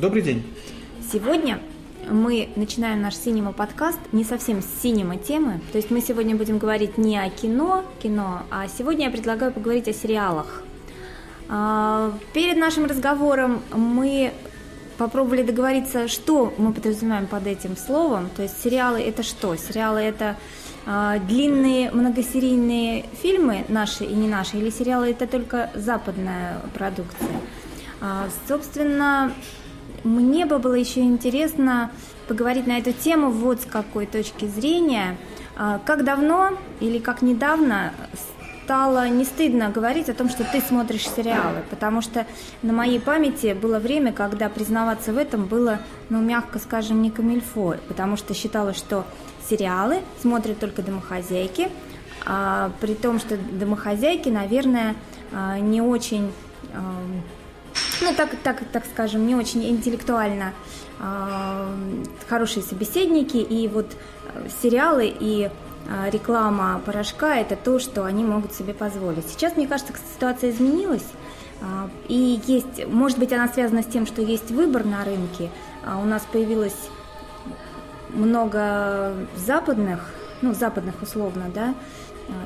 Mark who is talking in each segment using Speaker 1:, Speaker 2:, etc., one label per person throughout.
Speaker 1: Добрый день.
Speaker 2: Сегодня мы начинаем наш синема подкаст не совсем с синема темы. То есть мы сегодня будем говорить не о кино, кино, а сегодня я предлагаю поговорить о сериалах. А, перед нашим разговором мы попробовали договориться, что мы подразумеваем под этим словом. То есть сериалы это что? Сериалы это а, длинные многосерийные фильмы наши и не наши, или сериалы это только западная продукция? А, собственно, мне бы было еще интересно поговорить на эту тему вот с какой точки зрения. А, как давно или как недавно стало не стыдно говорить о том, что ты смотришь сериалы, потому что на моей памяти было время, когда признаваться в этом было, ну, мягко скажем, не камильфо, потому что считалось, что сериалы смотрят только домохозяйки, а, при том, что домохозяйки, наверное, а, не очень ну, так, так, так скажем, не очень интеллектуально э, хорошие собеседники, и вот э, сериалы и э, реклама порошка – это то, что они могут себе позволить. Сейчас, мне кажется, ситуация изменилась, э, и есть, может быть, она связана с тем, что есть выбор на рынке, а у нас появилось много западных, ну, западных условно, да,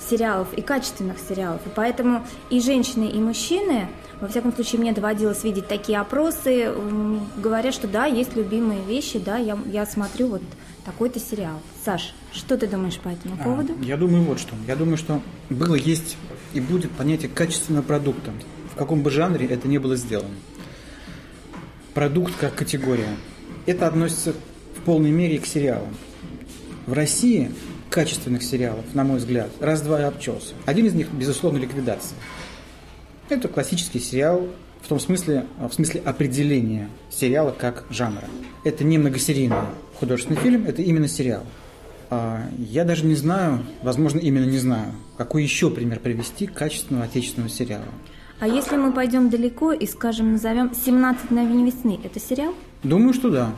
Speaker 2: сериалов и качественных сериалов. И поэтому и женщины, и мужчины во всяком случае, мне доводилось видеть такие опросы, говорят, что да, есть любимые вещи, да, я, я смотрю вот такой-то сериал. Саш, что ты думаешь по этому а, поводу?
Speaker 1: Я думаю вот что. Я думаю, что было, есть и будет понятие качественного продукта, в каком бы жанре это не было сделано. Продукт как категория. Это относится в полной мере к сериалам. В России качественных сериалов, на мой взгляд, раз-два и обчелся. Один из них, безусловно, ликвидация. Это классический сериал в том смысле, в смысле определения сериала как жанра. Это не многосерийный художественный фильм, это именно сериал. А, я даже не знаю, возможно, именно не знаю, какой еще пример привести качественного отечественного сериала.
Speaker 2: А если мы пойдем далеко и, скажем, назовем «17 мгновений весны», это сериал?
Speaker 1: Думаю, что да.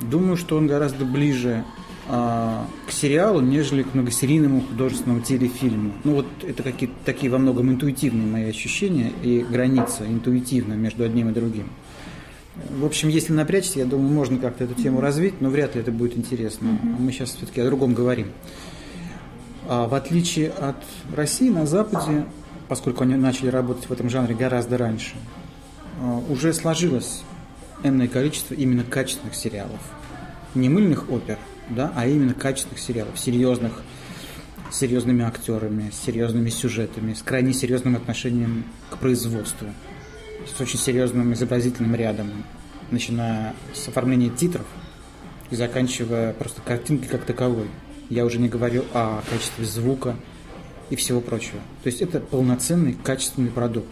Speaker 1: Думаю, что он гораздо ближе к сериалу, нежели к многосерийному художественному телефильму. Ну вот это какие-то такие во многом интуитивные мои ощущения и граница интуитивно между одним и другим. В общем, если напрячься, я думаю, можно как-то эту тему развить, но вряд ли это будет интересно. Мы сейчас все-таки о другом говорим. А в отличие от России, на Западе, поскольку они начали работать в этом жанре гораздо раньше, а, уже сложилось энное количество именно качественных сериалов. Не мыльных опер, да, а именно качественных сериалов, серьезных, с серьезными актерами, с серьезными сюжетами, с крайне серьезным отношением к производству, с очень серьезным изобразительным рядом, начиная с оформления титров и заканчивая просто картинкой как таковой. Я уже не говорю о качестве звука и всего прочего. То есть это полноценный качественный продукт.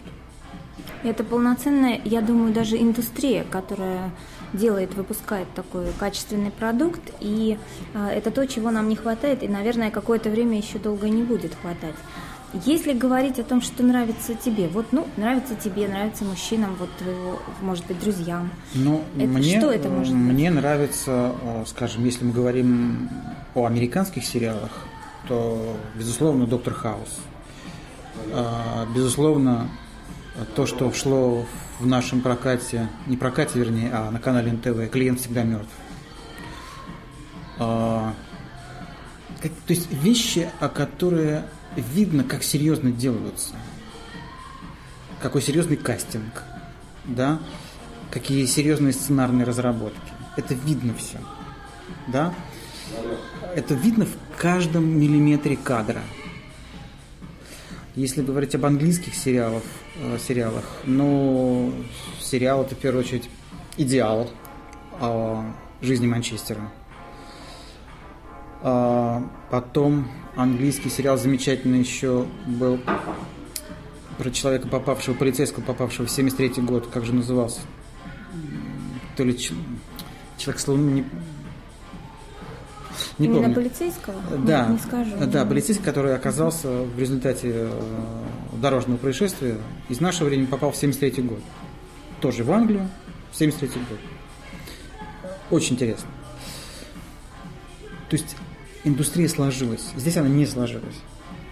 Speaker 2: Это полноценная, я думаю, даже индустрия, которая делает, выпускает такой качественный продукт, и а, это то, чего нам не хватает, и, наверное, какое-то время еще долго не будет хватать. Если говорить о том, что нравится тебе, вот, ну, нравится тебе, нравится мужчинам, вот твоего, может быть, друзьям.
Speaker 1: Ну, это, мне, что это может быть? Мне нравится, э, скажем, если мы говорим о американских сериалах, то, безусловно, Доктор Хаус. А, безусловно, то, что шло в нашем прокате, не прокате, вернее, а на канале НТВ, клиент всегда мертв. А, то есть вещи, о которые видно, как серьезно делаются. Какой серьезный кастинг, да, какие серьезные сценарные разработки. Это видно все, да. Это видно в каждом миллиметре кадра. Если говорить об английских сериалах, э, сериалах, ну, сериал это в первую очередь идеал о жизни Манчестера. А потом английский сериал замечательный еще был про человека, попавшего, полицейского, попавшего в 73 год, как же назывался? То ли человек, словно не,
Speaker 2: не Именно помню. полицейского?
Speaker 1: Да,
Speaker 2: не, скажу.
Speaker 1: Да, полицейский, который оказался в результате э, дорожного происшествия, из нашего времени попал в 73 год. Тоже в Англию, 73 год. Очень интересно. То есть индустрия сложилась. Здесь она не сложилась.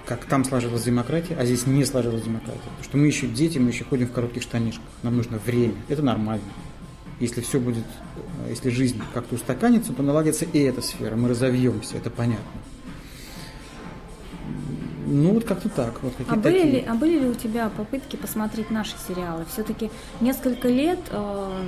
Speaker 1: Как там сложилась демократия, а здесь не сложилась демократия. Потому что мы еще дети, мы еще ходим в коротких штанишках. Нам нужно время. Это нормально. Если все будет, э, если жизнь как-то устаканится, то наладится и эта сфера, мы разовьемся, это понятно. Ну, вот как-то так. Вот
Speaker 2: а, были такие. ли, а были ли у тебя попытки посмотреть наши сериалы? Все-таки несколько лет, э,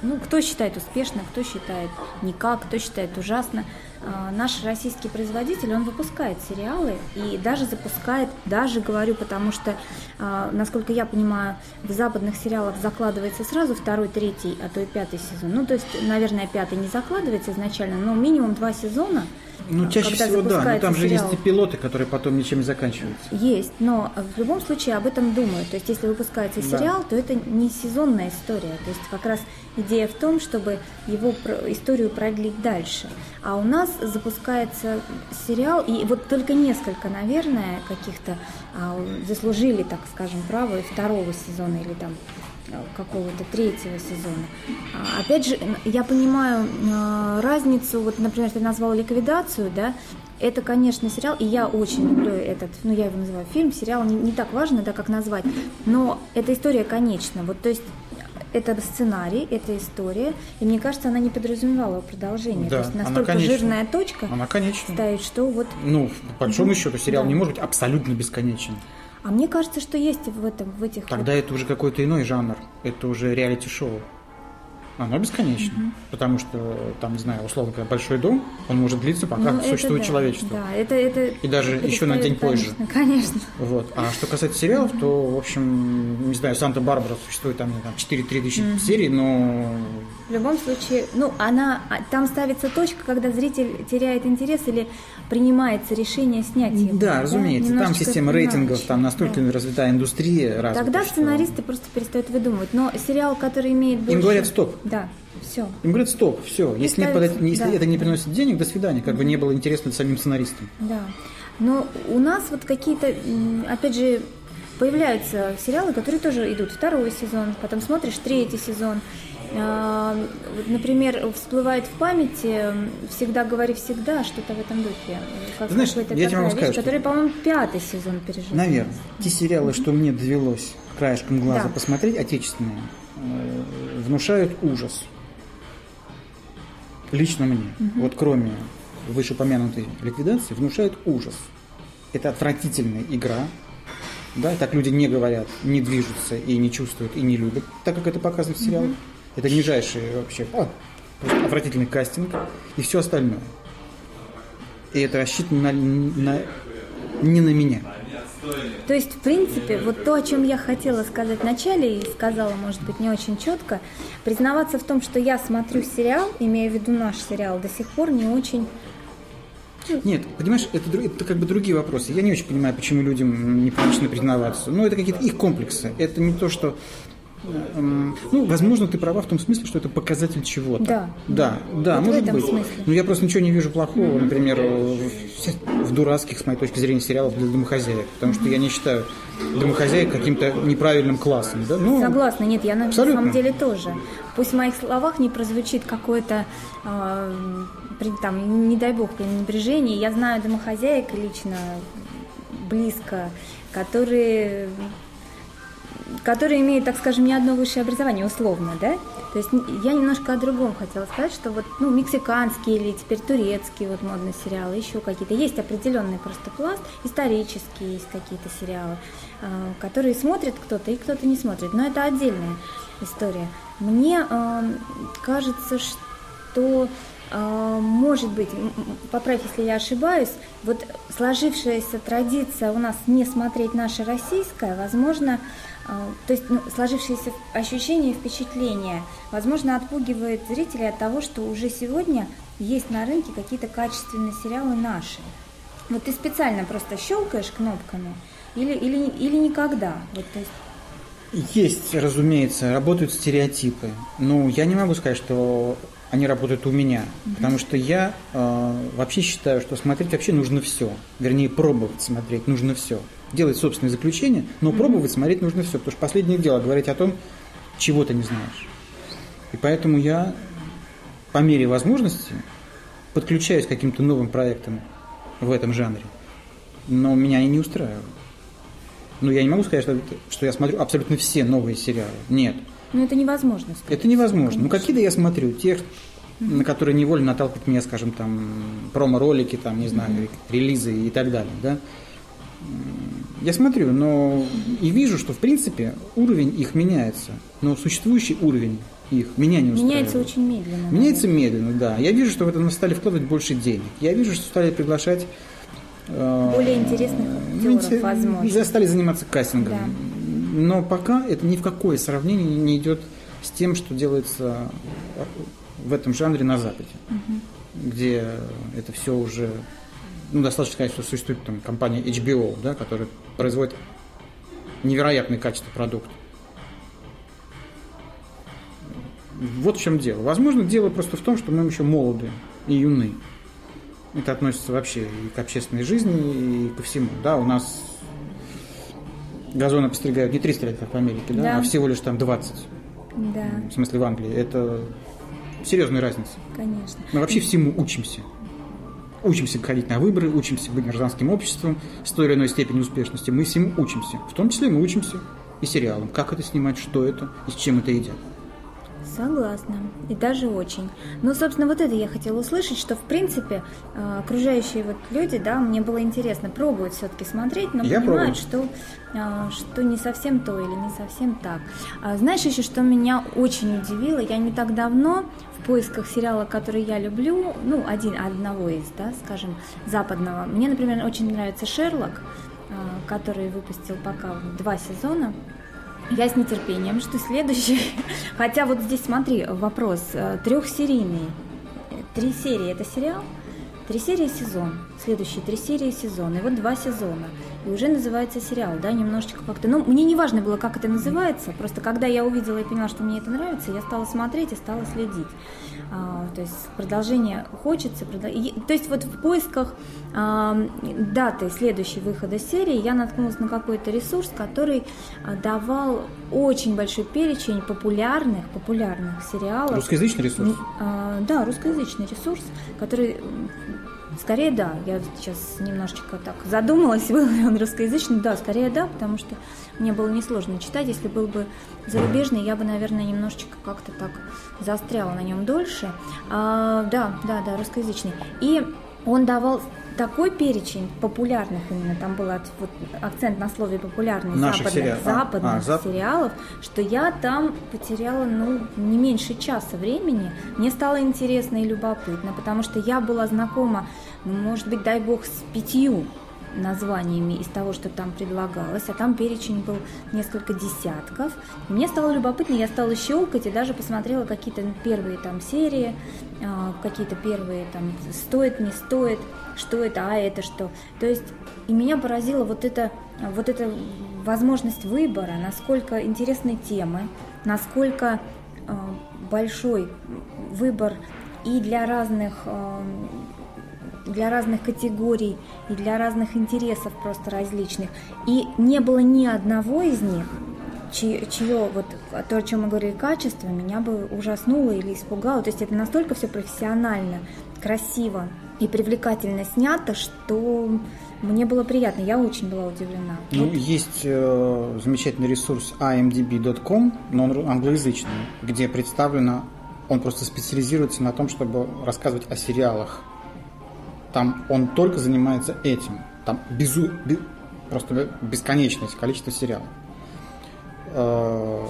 Speaker 2: ну, кто считает успешно, кто считает никак, кто считает ужасно. Э, наш российский производитель, он выпускает сериалы и даже запускает, даже говорю, потому что, э, насколько я понимаю, в западных сериалах закладывается сразу второй, третий, а то и пятый сезон. Ну, то есть, наверное, пятый не закладывается изначально, но минимум два сезона –
Speaker 1: ну, чаще всего да, но там же сериал. есть и пилоты, которые потом ничем не заканчиваются.
Speaker 2: Есть, но в любом случае об этом думают. То есть, если выпускается да. сериал, то это не сезонная история. То есть, как раз идея в том, чтобы его историю продлить дальше. А у нас запускается сериал, и вот только несколько, наверное, каких-то а, заслужили, так скажем, право второго сезона или там какого-то третьего сезона. А, опять же, я понимаю а, разницу, вот, например, ты назвал ликвидацию, да, это, конечно, сериал, и я очень люблю этот, ну, я его называю фильм, сериал, не, не так важно, да, как назвать, но эта история конечна, вот, то есть это сценарий, это история, и мне кажется, она не подразумевала продолжения. Да, То есть настолько жирная точка
Speaker 1: она конечна.
Speaker 2: стоит, что вот...
Speaker 1: Ну, по большому счету, сериал да. не может быть абсолютно бесконечен.
Speaker 2: А мне кажется, что есть в этом, в этих.
Speaker 1: Тогда вот... это уже какой-то иной жанр. Это уже реалити-шоу оно бесконечно. Угу. Потому что, там, не знаю, условно говоря, большой дом, он может длиться, пока ну, существует
Speaker 2: да,
Speaker 1: человечество.
Speaker 2: Да, это, это
Speaker 1: И даже еще на день
Speaker 2: конечно,
Speaker 1: позже.
Speaker 2: Конечно.
Speaker 1: Вот. А что касается сериалов, то, в общем, не знаю, Санта-Барбара существует там, там 4-3 тысячи угу. серий, но...
Speaker 2: В любом случае, ну, она, а, там ставится точка, когда зритель теряет интерес или принимается решение снять его.
Speaker 1: Да, да? разумеется. Немножечко там система рейтингов, там настолько да. развитая индустрия развита,
Speaker 2: Тогда сценаристы что... просто перестают выдумывать. Но сериал, который имеет больше...
Speaker 1: Им говорят, стоп.
Speaker 2: Да. Все.
Speaker 1: Им говорят, стоп, все. Если, ставится, нет, если да. это не приносит денег, до свидания. Как бы не было интересно самим сценаристам.
Speaker 2: Да. Но у нас вот какие-то, опять же, появляются сериалы, которые тоже идут второй сезон, потом смотришь третий сезон. А, например, всплывает в памяти «Всегда говори всегда», что-то в этом духе.
Speaker 1: Как Знаешь, я тебе могу сказать,
Speaker 2: который, по-моему, пятый сезон пережил.
Speaker 1: Наверное. Те сериалы, что мне довелось краешком глаза да. посмотреть, отечественные, внушают ужас лично мне, угу. вот кроме вышеупомянутой ликвидации, внушает ужас. Это отвратительная игра. Да, так люди не говорят, не движутся и не чувствуют и не любят, так как это показано в сериалах. Угу. Это нижайший вообще а, отвратительный кастинг и все остальное. И это рассчитано на, на, не на меня.
Speaker 2: То есть, в принципе, вот то, о чем я хотела сказать вначале и сказала, может быть, не очень четко, признаваться в том, что я смотрю сериал, имея в виду наш сериал, до сих пор не очень
Speaker 1: нет, понимаешь, это, это как бы другие вопросы. Я не очень понимаю, почему людям неприлично признаваться. Но это какие-то их комплексы. Это не то, что ну, возможно, ты права в том смысле, что это показатель чего-то.
Speaker 2: Да.
Speaker 1: Да, да, вот может быть. Смысле. Но я просто ничего не вижу плохого, mm-hmm. например, в, в дурацких, с моей точки зрения, сериалах для домохозяек. Потому что я не считаю домохозяек каким-то неправильным классом. Да?
Speaker 2: Ну, Согласна, нет, я на абсолютно. самом деле тоже. Пусть в моих словах не прозвучит какое-то, э, там, не дай бог, пренебрежение. Я знаю домохозяек лично близко, которые которые имеют, так скажем, не одно высшее образование, условно, да? То есть я немножко о другом хотела сказать, что вот, ну, мексиканские или теперь турецкие вот модные сериалы, еще какие-то. Есть определенный просто пласт, исторические есть какие-то сериалы, а, которые смотрит кто-то и кто-то не смотрит. Но это отдельная история. Мне э, кажется, что э, может быть, поправь, если я ошибаюсь, вот сложившаяся традиция у нас не смотреть наше российское, возможно, то есть ну, сложившееся ощущение и впечатление, возможно, отпугивает зрителей от того, что уже сегодня есть на рынке какие-то качественные сериалы наши. Вот ты специально просто щелкаешь кнопками или, или, или никогда? Вот, то
Speaker 1: есть... есть, разумеется, работают стереотипы. Но я не могу сказать, что они работают у меня, угу. потому что я э, вообще считаю, что смотреть вообще нужно все, вернее пробовать смотреть нужно все, делать собственные заключения, но угу. пробовать смотреть нужно все, потому что последнее дело говорить о том, чего ты не знаешь. И поэтому я по мере возможности подключаюсь к каким-то новым проектам в этом жанре, но меня они не устраивают. Но я не могу сказать, что, что я смотрю абсолютно все новые сериалы. Нет.
Speaker 2: Ну, это невозможно сказать.
Speaker 1: Это невозможно. Ну, какие-то я смотрю, тех, на которые невольно наталкивают меня, скажем, там, промо-ролики, там, не знаю, релизы и так далее, да. Я смотрю, но и вижу, что, в принципе, уровень их меняется. Но существующий уровень их меня не устраивает.
Speaker 2: Меняется очень медленно.
Speaker 1: Меняется медленно, да. Я вижу, что в это стали вкладывать больше денег. Я вижу, что стали приглашать
Speaker 2: э, более интересных актеров, возможно.
Speaker 1: Стали заниматься кастингом. Да. Но пока это ни в какое сравнение не идет с тем, что делается в этом жанре на Западе, угу. где это все уже, ну, достаточно сказать, что существует там компания HBO, да, которая производит невероятное качество продукта. Вот в чем дело. Возможно, дело просто в том, что мы еще молоды и юны. Это относится вообще и к общественной жизни, и ко всему. Да, у нас газоны постригают не 300 лет, как в Америке, да, да. а всего лишь там 20.
Speaker 2: Да.
Speaker 1: В смысле в Англии. Это серьезная разница.
Speaker 2: Конечно.
Speaker 1: Мы вообще всему учимся. Учимся ходить на выборы, учимся быть гражданским обществом с той или иной степенью успешности. Мы всему учимся. В том числе мы учимся и сериалам. Как это снимать, что это и с чем это едят.
Speaker 2: Согласна. И даже очень. Ну, собственно, вот это я хотела услышать, что, в принципе, э, окружающие вот люди, да, мне было интересно, пробовать все-таки смотреть, но я понимают, что, э, что не совсем то или не совсем так. А знаешь еще, что меня очень удивило? Я не так давно в поисках сериала, который я люблю, ну, один, одного из, да, скажем, западного. Мне, например, очень нравится «Шерлок», который выпустил пока два сезона. Я с нетерпением, что следующий. Хотя вот здесь смотри, вопрос. Э, Трехсерийный. Три серии это сериал? Три серии сезон. Следующие три серии сезон. И вот два сезона. И уже называется сериал, да, немножечко как-то. Ну, мне не важно было, как это называется. Просто когда я увидела и поняла, что мне это нравится, я стала смотреть и стала следить. А, то есть продолжение хочется. Продол... То есть вот в поисках а, даты следующей выхода серии я наткнулась на какой-то ресурс, который а, давал очень большой перечень популярных, популярных сериалов.
Speaker 1: Русскоязычный ресурс?
Speaker 2: А, да, русскоязычный ресурс, который Скорее да, я сейчас немножечко так задумалась, был ли он русскоязычный. Да, скорее да, потому что мне было несложно читать. Если был бы зарубежный, я бы, наверное, немножечко как-то так застряла на нем дольше. А, да, да, да, русскоязычный. И он давал такой перечень популярных именно, там был вот, акцент на слове популярных западных, сериал. западных а, зап... сериалов, что я там потеряла ну, не меньше часа времени. Мне стало интересно и любопытно, потому что я была знакома, ну, может быть, дай бог, с пятью названиями из того, что там предлагалось, а там перечень был несколько десятков. мне стало любопытно, я стала щелкать и даже посмотрела какие-то первые там серии, а, какие-то первые там стоит, не стоит, что это, а это что. То есть и меня поразила вот эта, вот эта возможность выбора, насколько интересны темы, насколько а, большой выбор и для разных а, для разных категорий и для разных интересов просто различных. И не было ни одного из них, чье, чье вот то, о чем мы говорили, качество, меня бы ужаснуло или испугало. То есть это настолько все профессионально, красиво и привлекательно снято, что мне было приятно, я очень была удивлена.
Speaker 1: Ну, вот. есть э, замечательный ресурс imdb.com, но он англоязычный, где представлено, он просто специализируется на том, чтобы рассказывать о сериалах там он только занимается этим. Там безу, без, просто бесконечность количество сериалов. Э,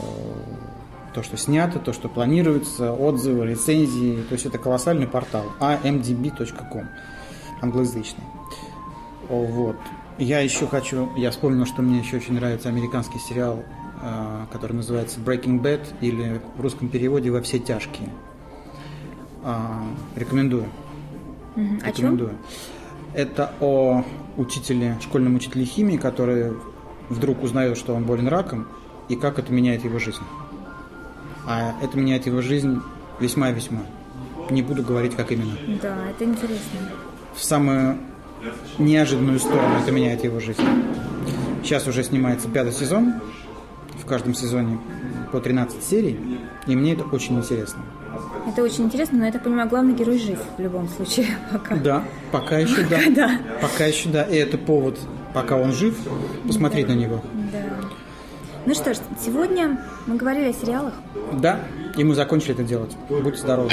Speaker 1: то, что снято, то, что планируется, отзывы, рецензии. То есть это колоссальный портал. amdb.com англоязычный. Вот. Я еще хочу, я вспомнил, что мне еще очень нравится американский сериал, э, который называется Breaking Bad или в русском переводе «Во все тяжкие». Э, рекомендую.
Speaker 2: Угу. О чем?
Speaker 1: Это о учителе, школьном учителе химии, который вдруг узнает, что он болен раком, и как это меняет его жизнь. А это меняет его жизнь весьма-весьма. Не буду говорить, как именно.
Speaker 2: Да, это интересно.
Speaker 1: В самую неожиданную сторону это меняет его жизнь. Сейчас уже снимается пятый сезон. В каждом сезоне по 13 серий. И мне это очень интересно.
Speaker 2: Это очень интересно, но я так понимаю, главный герой жив в любом случае пока.
Speaker 1: Да, пока еще да.
Speaker 2: да.
Speaker 1: Пока еще да. И это повод, пока он жив, посмотреть
Speaker 2: да.
Speaker 1: на него.
Speaker 2: Да. Ну что ж, сегодня мы говорили о сериалах.
Speaker 1: Да, и мы закончили это делать. Будьте здоровы.